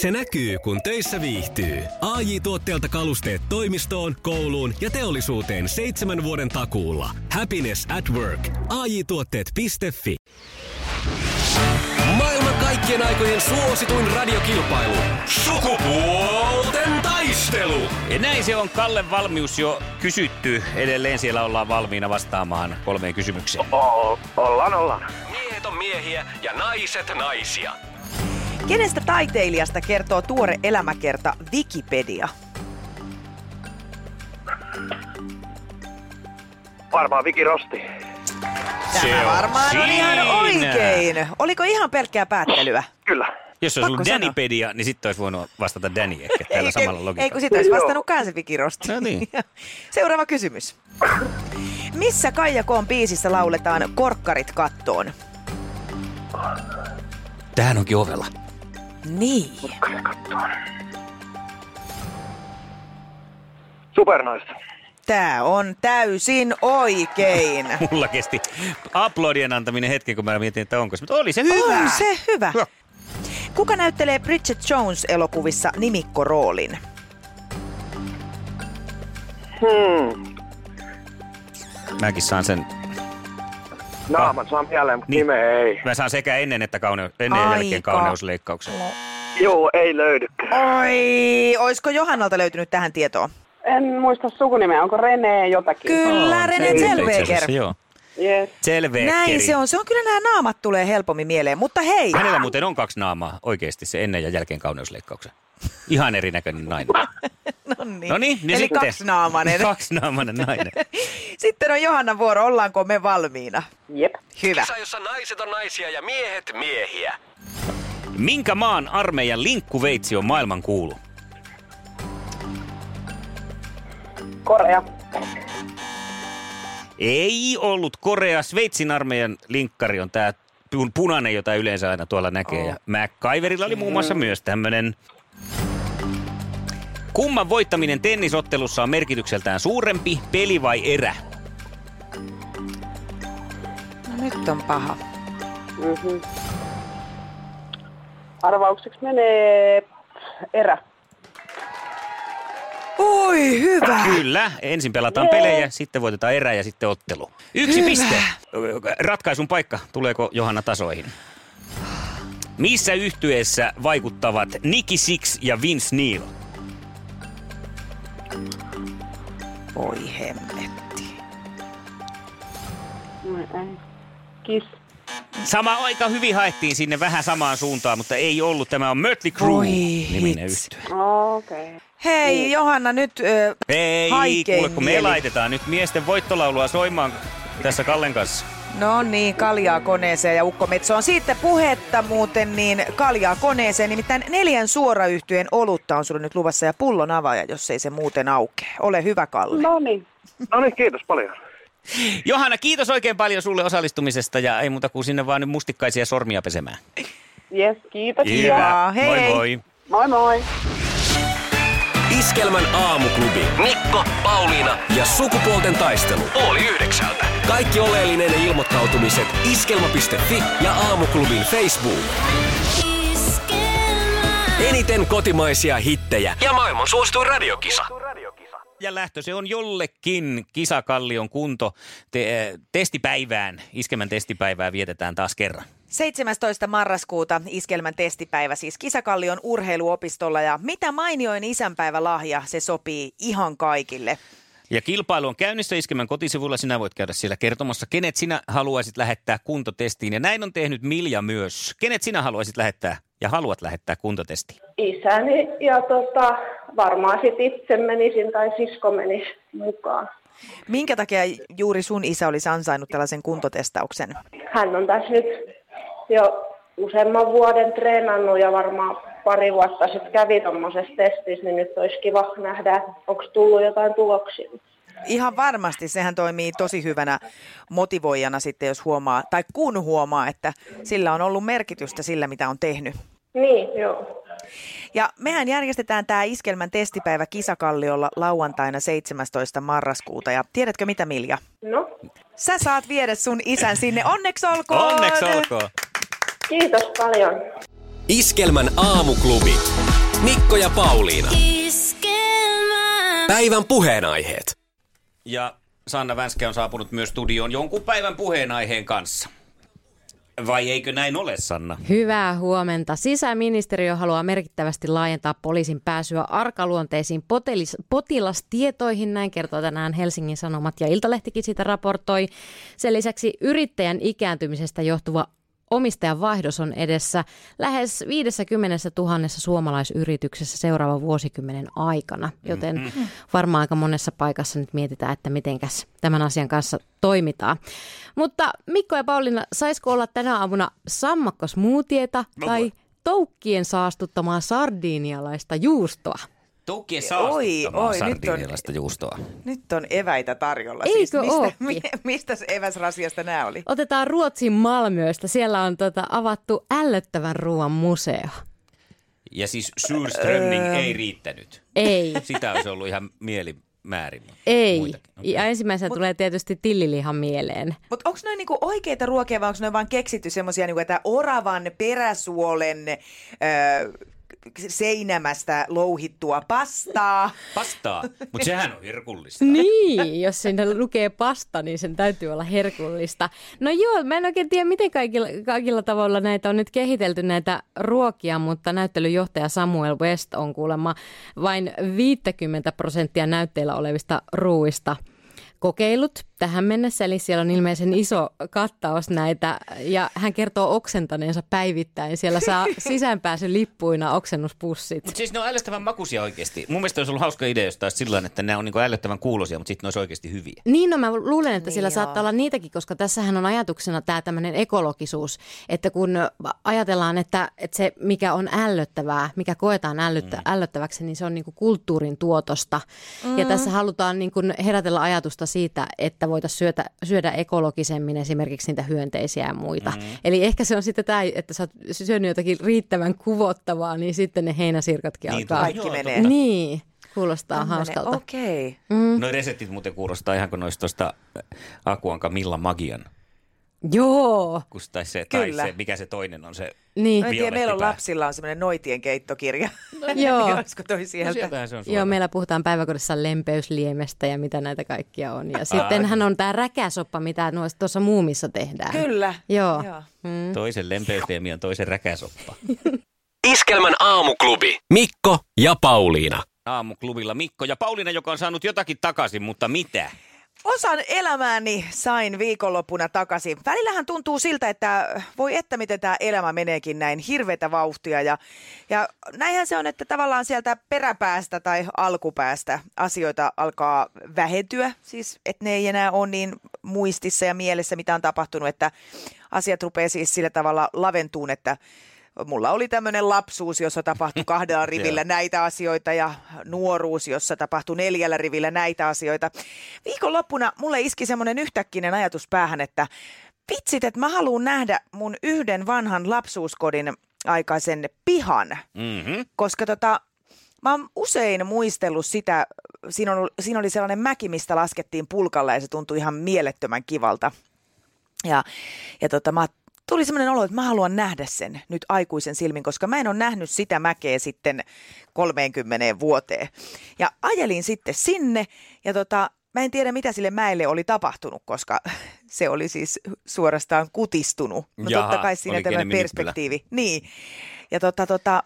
Se näkyy, kun töissä viihtyy. ai tuotteelta kalusteet toimistoon, kouluun ja teollisuuteen seitsemän vuoden takuulla. Happiness at work. ai tuotteetfi Maailman kaikkien aikojen suosituin radiokilpailu. Sukupuolten taistelu! Ja näin se on Kalle valmius jo kysytty. Edelleen siellä ollaan valmiina vastaamaan kolmeen kysymykseen. O- ollaan, ollaan. Miehet on miehiä ja naiset naisia. Kenestä taiteilijasta kertoo tuore elämäkerta Wikipedia? Varmaan Viki Rosti. Tämä varmaan on ihan oikein. Oliko ihan pelkkää päättelyä? Kyllä. Jos olisi Pakko ollut sanoa. Danipedia, niin sitten olisi voinut vastata Danny ehkä tällä samalla ei, kun logiikalla. sitä olisi vastannut kanssa Vikirosti. No niin. Seuraava kysymys. Missä Kaija Koon biisissä lauletaan Korkkarit kattoon? Tähän onkin ovella. Niin. Supernaista. Tämä on täysin oikein. Mulla kesti aplodien antaminen hetki, kun mä mietin, että onko se. Mutta oli se hyvä. On se hyvä. Hyvä. Kuka näyttelee Bridget Jones-elokuvissa nimikkoroolin? Hmm. Mäkin saan sen. Naaman saa mieleen, mutta Niin. nimeä ei. Mä saan sekä ennen että kaune- ennen ja jälkeen Aika. kauneusleikkauksen. Joo, ei löydykään. Oi, olisiko Johannalta löytynyt tähän tietoon? En muista sukunimeä, onko Rene jotakin? Kyllä, on itse Zellweger. Joo. Yes. Näin se on. Se on kyllä nämä naamat tulee helpommin mieleen. Mutta hei, Hänellä muuten on kaksi naamaa oikeasti, se ennen ja jälkeen kauneusleikkauksen. Ihan erinäköinen nainen. no niin. No niin, niin Eli sitten. kaksinaamainen. Kaksinaamainen nainen. Sitten on Johannan vuoro. Ollaanko me valmiina? Jep. Hyvä. Kisa, jossa naiset on naisia ja miehet miehiä. Minkä maan armeijan linkkuveitsi on maailman kuulu? Korea. Ei ollut Korea. Sveitsin armeijan linkkari on tämä punainen, jota yleensä aina tuolla näkee. Ja MacGyverilla oli muun muassa myös tämmöinen. Kumman voittaminen tennisottelussa on merkitykseltään suurempi, peli vai erä? Nyt on paha. Mm-hmm. Arvaukseksi menee erä. Oi, hyvä. Kyllä, ensin pelataan pelejä, sitten voitetaan erä ja sitten ottelu. Yksi Hyvä. piste. Ratkaisun paikka. Tuleeko Johanna tasoihin? Missä yhtyeessä vaikuttavat Nicky Six ja Vince Neil? Voi hemmetti. No ei. Kiss. Sama aika hyvin haettiin sinne vähän samaan suuntaan, mutta ei ollut. Tämä on Mötley Voi niminen yhtye. Okei. Okay. Hei, Johanna, nyt ö, Ei, haikein kuule, kun me mieli. laitetaan nyt miesten voittolaulua soimaan tässä Kallen kanssa. No niin, kaljaa koneeseen ja ukkometso on siitä puhetta muuten, niin kaljaa koneeseen. Nimittäin neljän suorayhtyjen olutta on sulle nyt luvassa ja pullon avaaja, jos ei se muuten aukee. Ole hyvä, Kalle. No niin. No niin, kiitos paljon. Johanna, kiitos oikein paljon sulle osallistumisesta ja ei muuta kuin sinne vaan nyt mustikkaisia sormia pesemään. Yes, kiitos. Hyvä. hei, moi moi. Moi moi. Iskelmän aamuklubi. Mikko, Pauliina ja sukupuolten taistelu. Oli yhdeksältä. Kaikki oleellinen ilmoittautumiset iskelma.fi ja aamuklubin Facebook. Eniten kotimaisia hittejä ja maailman suosituin radiokisa. Ja lähtö se on jollekin kisakallion kunto. Te, testipäivään, iskemän testipäivää vietetään taas kerran. 17. marraskuuta iskelmän testipäivä siis Kisakallion urheiluopistolla ja mitä mainioin isänpäivälahja, se sopii ihan kaikille. Ja kilpailu on käynnissä Iskemän kotisivuilla. Sinä voit käydä siellä kertomassa, kenet sinä haluaisit lähettää kuntotestiin. Ja näin on tehnyt Milja myös. Kenet sinä haluaisit lähettää ja haluat lähettää kuntotestiin? Isäni ja tota, varmaan sit itse menisin tai sisko menisi mukaan. Minkä takia juuri sun isä olisi ansainnut tällaisen kuntotestauksen? Hän on tässä nyt jo useamman vuoden treenannut ja varmaan pari vuotta sitten kävi tuommoisessa testissä, niin nyt olisi kiva nähdä, onko tullut jotain tuloksia. Ihan varmasti sehän toimii tosi hyvänä motivoijana sitten, jos huomaa, tai kun huomaa, että sillä on ollut merkitystä sillä, mitä on tehnyt. Niin, joo. Ja mehän järjestetään tämä Iskelmän testipäivä Kisakalliolla lauantaina 17. marraskuuta. Ja tiedätkö mitä Milja? No, Sä saat viedä sun isän sinne. Onneksi olkoon! Onneksi olkoon! kiitos paljon. Iskelmän aamuklubi. Mikko ja Pauliina. Päivän puheenaiheet. Ja Sanna Vänskä on saapunut myös studioon jonkun päivän puheenaiheen kanssa. Vai eikö näin ole, Sanna? Hyvää huomenta. Sisäministeriö haluaa merkittävästi laajentaa poliisin pääsyä arkaluonteisiin potilis- potilastietoihin. Näin kertoo tänään Helsingin Sanomat ja Iltalehtikin sitä raportoi. Sen lisäksi yrittäjän ikääntymisestä johtuva omistajan vaihdos on edessä lähes 50 000 suomalaisyrityksessä seuraavan vuosikymmenen aikana, joten mm-hmm. varmaan aika monessa paikassa nyt mietitään, että mitenkäs tämän asian kanssa toimitaan. Mutta Mikko ja Pauliina, saisiko olla tänä aamuna sammakkosmuutieta No tai toukkien saastuttamaa sardinialaista juustoa? Toukkien Oi, saastuttamaa oi, nyt on- juustoa. Nyt on eväitä tarjolla. Eikö siis mistä, mi, mistä se eväsrasiasta nämä oli? Otetaan Ruotsin Malmöstä. Siellä on tota, avattu ällöttävän ruoan museo. Ja siis Surströmming ei riittänyt. Ei. Sitä olisi ollut ihan mielimäärin. Ei. Muitakin. Okei. Ja ensimmäisenä tulee tietysti tillilihan mieleen. Mutta onko noin niinku oikeita ruokia vai onko noin vaan keksitty semmoisia, niinku, että oravan peräsuolen öö, seinämästä louhittua pastaa? Pastaa, mutta sehän on herkullista. Niin, jos siinä lukee pasta, niin sen täytyy olla herkullista. No joo, mä en oikein tiedä, miten kaikilla, kaikilla tavoilla näitä on nyt kehitelty näitä ruokia, mutta näyttelyjohtaja Samuel West on kuulemma vain 50 prosenttia näytteillä olevista ruuista kokeillut tähän mennessä, eli siellä on ilmeisen iso kattaus näitä, ja hän kertoo oksentaneensa päivittäin. Siellä saa sisäänpääsy lippuina oksennuspussit. Mutta siis ne on ällöttävän makuisia oikeasti. Mun mielestä olisi ollut hauska idea, jos taas sillä että ne on niinku ällöttävän kuulosia, mutta sitten ne olisi oikeasti hyviä. Niin, no mä luulen, että Niin sillä joo. saattaa olla niitäkin, koska tässähän on ajatuksena tämä tämmöinen ekologisuus, että kun ajatellaan, että, että se mikä on ällöttävää, mikä koetaan ällöttä, mm. ällöttäväksi, niin se on niinku kulttuurin tuotosta. Mm. Ja tässä halutaan niinku herätellä ajatusta siitä, että voitaisiin syödä, syödä ekologisemmin esimerkiksi niitä hyönteisiä ja muita. Mm. Eli ehkä se on sitten tämä, että sä oot syönyt jotakin riittävän kuvottavaa, niin sitten ne heinäsirkatkin Niin, alkaa. Kaikki menee. Niin, kuulostaa Tämmönen, hauskalta. Okei. Okay. Mm. Noi reseptit muuten kuulostaa ihan kuin noista tuosta Akuanka Milla Magian. Joo, Kus, tai, se, tai Kyllä. se, mikä se toinen on se. niin. Mä en tiedä, meillä on lapsilla on semmoinen noitien keittokirja. Joo. Olisiko toi No, sieltä? sieltähän se on Joo, meillä puhutaan päiväkodissa lempeysliemestä ja mitä näitä kaikkia on. Ja sittenhän on tämä räkäsoppa, mitä tuossa muumissa tehdään. Kyllä. Joo. Joo. Mm. Toisen lempeysliemi on toisen räkäsoppa. Iskelmän aamuklubi. Mikko ja Pauliina. Aamuklubilla Mikko ja Pauliina, joka on saanut jotakin takaisin, mutta mitä? Osan elämääni sain viikonloppuna takaisin. Välillähän tuntuu siltä, että voi että miten tämä elämä meneekin näin hirveätä vauhtia. Ja, ja näinhän se on, että tavallaan sieltä peräpäästä tai alkupäästä asioita alkaa vähentyä. Siis, että ne ei enää ole niin muistissa ja mielessä, mitä on tapahtunut, että asiat rupeaa siis sillä tavalla laventuun, että Mulla oli tämmöinen lapsuus, jossa tapahtui kahdella rivillä näitä asioita ja nuoruus, jossa tapahtui neljällä rivillä näitä asioita. Viikonloppuna mulle iski semmoinen yhtäkkinen ajatus päähän, että vitsit, että mä haluan nähdä mun yhden vanhan lapsuuskodin aikaisen pihan, Mm-hmm. koska tota, mä oon usein muistellut sitä, siinä, on, siinä oli sellainen mäki, mistä laskettiin pulkalla ja se tuntui ihan mielettömän kivalta. Ja, ja tota, mä tuli semmoinen olo, että mä haluan nähdä sen nyt aikuisen silmin, koska mä en ole nähnyt sitä mäkeä sitten 30 vuoteen. Ja ajelin sitten sinne ja tota, mä en tiedä mitä sille mäelle oli tapahtunut, koska se oli siis suorastaan kutistunut. No Jaha, totta kai siinä tämä perspektiivi. Niin. Ja tota, tota,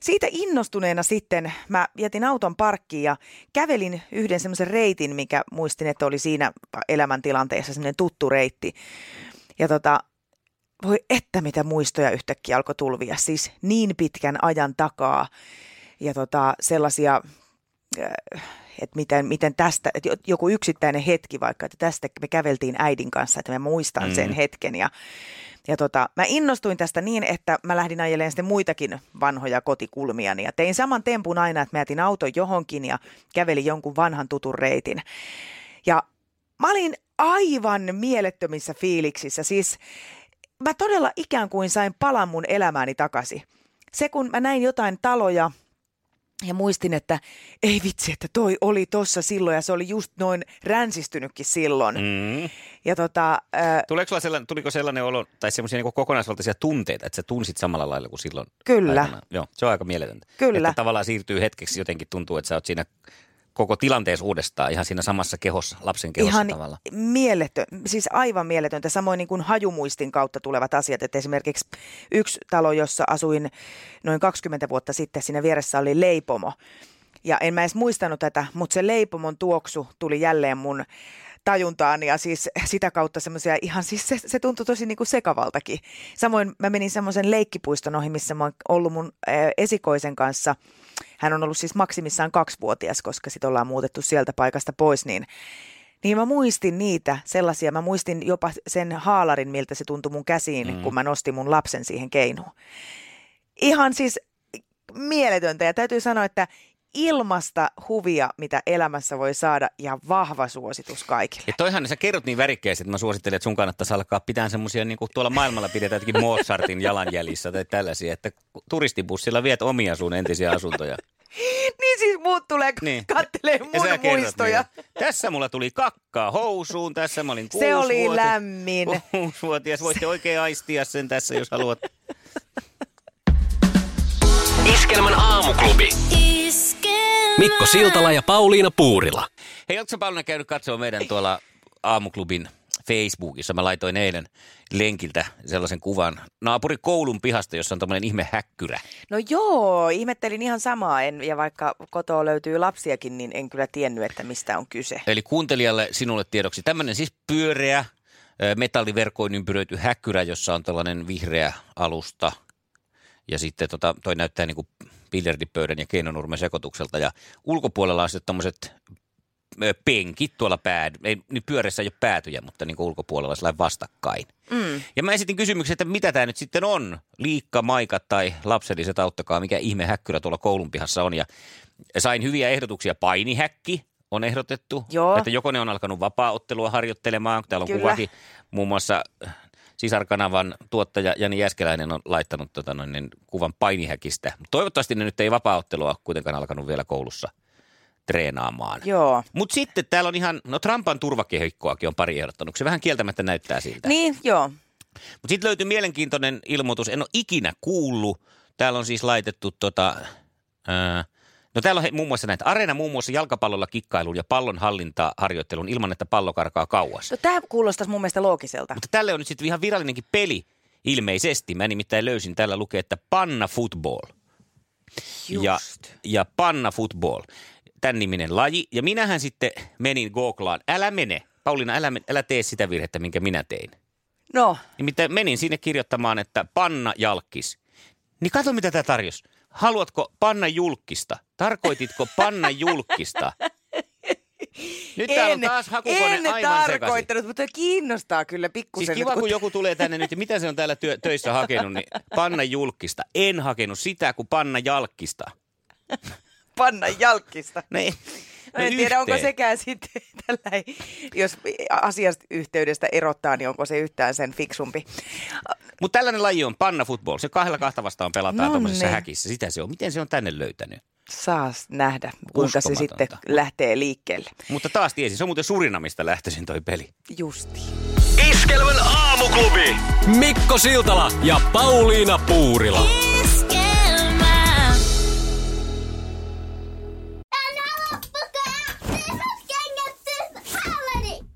siitä innostuneena sitten mä jätin auton parkkiin ja kävelin yhden semmoisen reitin, mikä muistin, että oli siinä elämäntilanteessa semmoinen tuttu reitti. Ja tota, voi että mitä muistoja yhtäkkiä alkoi tulvia, siis niin pitkän ajan takaa. Ja tota, sellaisia, äh, että miten, miten tästä, että jo- joku yksittäinen hetki vaikka, että tästä me käveltiin äidin kanssa, että mä muistan mm. sen hetken. Ja, ja tota, mä innostuin tästä niin, että mä lähdin ajelemaan sitten muitakin vanhoja kotikulmia. Ja tein saman tempun aina, että mä jätin auton johonkin ja kävelin jonkun vanhan tutun reitin. Ja mä olin aivan mielettömissä fiiliksissä. Siis mä todella ikään kuin sain palan mun elämääni takaisin. Se kun mä näin jotain taloja ja muistin, että ei vitsi, että toi oli tossa silloin ja se oli just noin ränsistynytkin silloin. Mm. Ja tota, äh, Tuleeko sulla sellainen, tuliko sellainen olo tai semmoisia niin kokonaisvaltaisia tunteita, että sä tunsit samalla lailla kuin silloin? Kyllä. Aikanaan? Joo, se on aika mieletöntä. Kyllä. Että tavallaan siirtyy hetkeksi jotenkin tuntuu, että sä oot siinä koko tilanteessa uudestaan ihan siinä samassa kehossa, lapsen kehossa ihan tavallaan. mieletön, siis aivan mieletöntä. Samoin niin kuin hajumuistin kautta tulevat asiat. Että esimerkiksi yksi talo, jossa asuin noin 20 vuotta sitten, siinä vieressä oli leipomo. Ja en mä edes muistanut tätä, mutta se leipomon tuoksu tuli jälleen mun tajuntaan ja siis sitä kautta semmoisia ihan, siis se, se tuntui tosi niin kuin sekavaltakin. Samoin mä menin semmoisen leikkipuiston ohi, missä mä oon ollut mun esikoisen kanssa. Hän on ollut siis maksimissaan kaksivuotias, koska sit ollaan muutettu sieltä paikasta pois, niin niin mä muistin niitä sellaisia, mä muistin jopa sen haalarin, miltä se tuntui mun käsiin, mm. kun mä nostin mun lapsen siihen keinuun. Ihan siis mieletöntä ja täytyy sanoa, että ilmasta huvia, mitä elämässä voi saada ja vahva suositus kaikille. Ja toihan sä kerrot niin värikkäästi, että mä suosittelen, että sun kannattaisi alkaa pitää semmoisia, niin kuin tuolla maailmalla pidetään jotenkin Mozartin jalanjäljissä tai tällaisia, että turistibussilla viet omia sun entisiä asuntoja. niin siis muut tulee Niin. kattelee mun muistoja. Niin. Tässä mulla tuli kakkaa housuun, tässä mä olin Se oli kuusivuotias- lämmin. Kuusivuotias, voitte oikein aistia sen tässä, jos haluat. Iskelmän aamuklubi. Mikko Siltala ja Pauliina Puurila. Hei, ootko Pauliina käynyt katsoa meidän tuolla aamuklubin Facebookissa? Mä laitoin eilen lenkiltä sellaisen kuvan naapuri koulun pihasta, jossa on tämmöinen ihme häkkyrä. No joo, ihmettelin ihan samaa. En, ja vaikka kotoa löytyy lapsiakin, niin en kyllä tiennyt, että mistä on kyse. Eli kuuntelijalle sinulle tiedoksi tämmöinen siis pyöreä, metalliverkoin ympyröity häkkyrä, jossa on tällainen vihreä alusta. Ja sitten tota, toi näyttää niin kuin biljardipöydän ja keinonurmen sekoitukselta. Ja ulkopuolella on sitten tämmöiset penkit tuolla pää, ei, niin pyörässä ei ole päätyjä, mutta niin ulkopuolella sellainen vastakkain. Mm. Ja mä esitin kysymyksen, että mitä tämä nyt sitten on? Liikka, maikat tai lapselliset, auttakaa, mikä ihme häkkyrä tuolla koulun pihassa on. Ja sain hyviä ehdotuksia. Painihäkki on ehdotettu. Joo. Että joko ne on alkanut vapaa-ottelua harjoittelemaan. Täällä on Kyllä. kuvakin. Muun muassa sisarkanavan tuottaja Jani Jäskeläinen on laittanut tota noin, niin, kuvan painihäkistä. Toivottavasti ne nyt ei vapaa-ottelua kuitenkaan alkanut vielä koulussa treenaamaan. Joo. Mutta sitten täällä on ihan, no Trumpan turvakehikkoakin on pari ehdottanut. Se vähän kieltämättä näyttää siltä. Niin, joo. Mutta sitten löytyy mielenkiintoinen ilmoitus. En ole ikinä kuullut. Täällä on siis laitettu tota, ää, no täällä on he, muun muassa näitä. Areena muun muassa jalkapallolla kikkailun ja pallon hallintaa harjoittelun ilman, että pallo karkaa kauas. No tämä kuulostaisi mun mielestä loogiselta. Mutta tälle on nyt sitten ihan virallinenkin peli ilmeisesti. Mä nimittäin löysin, täällä lukee, että panna football. Ja, ja panna football. Tämän niminen laji. Ja minähän sitten menin googlaan. Älä mene. Pauliina, älä, älä tee sitä virhettä, minkä minä tein. No, Nimittäin menin sinne kirjoittamaan, että panna jalkis. Niin kato, mitä tämä tarjosi. Haluatko panna julkista? Tarkoititko panna julkista? Nyt täällä on taas hakukone en aivan tarkoittanut, mutta kiinnostaa kyllä pikkusen. Siis kiva, nyt, kun joku tulee tänne nyt, ja mitä se on täällä työ, töissä hakenut, niin panna julkista. En hakenut sitä, kuin panna jalkista. panna jalkista. Ne, No en tiedä, onko sekään sitten tällä, jos asiasta yhteydestä erottaa, niin onko se yhtään sen fiksumpi. Mutta tällainen laji on panna football. Se kahdella kahta vastaan pelataan No tuommoisessa niin. häkissä. Sitä se on. Miten se on tänne löytänyt? Saas nähdä, kuinka se sitten lähtee liikkeelle. Mutta taas tiesin, se on muuten Surinamista lähtöisin toi peli. Justi. Iskelmän aamuklubi. Mikko Siltala ja Pauliina Puurila.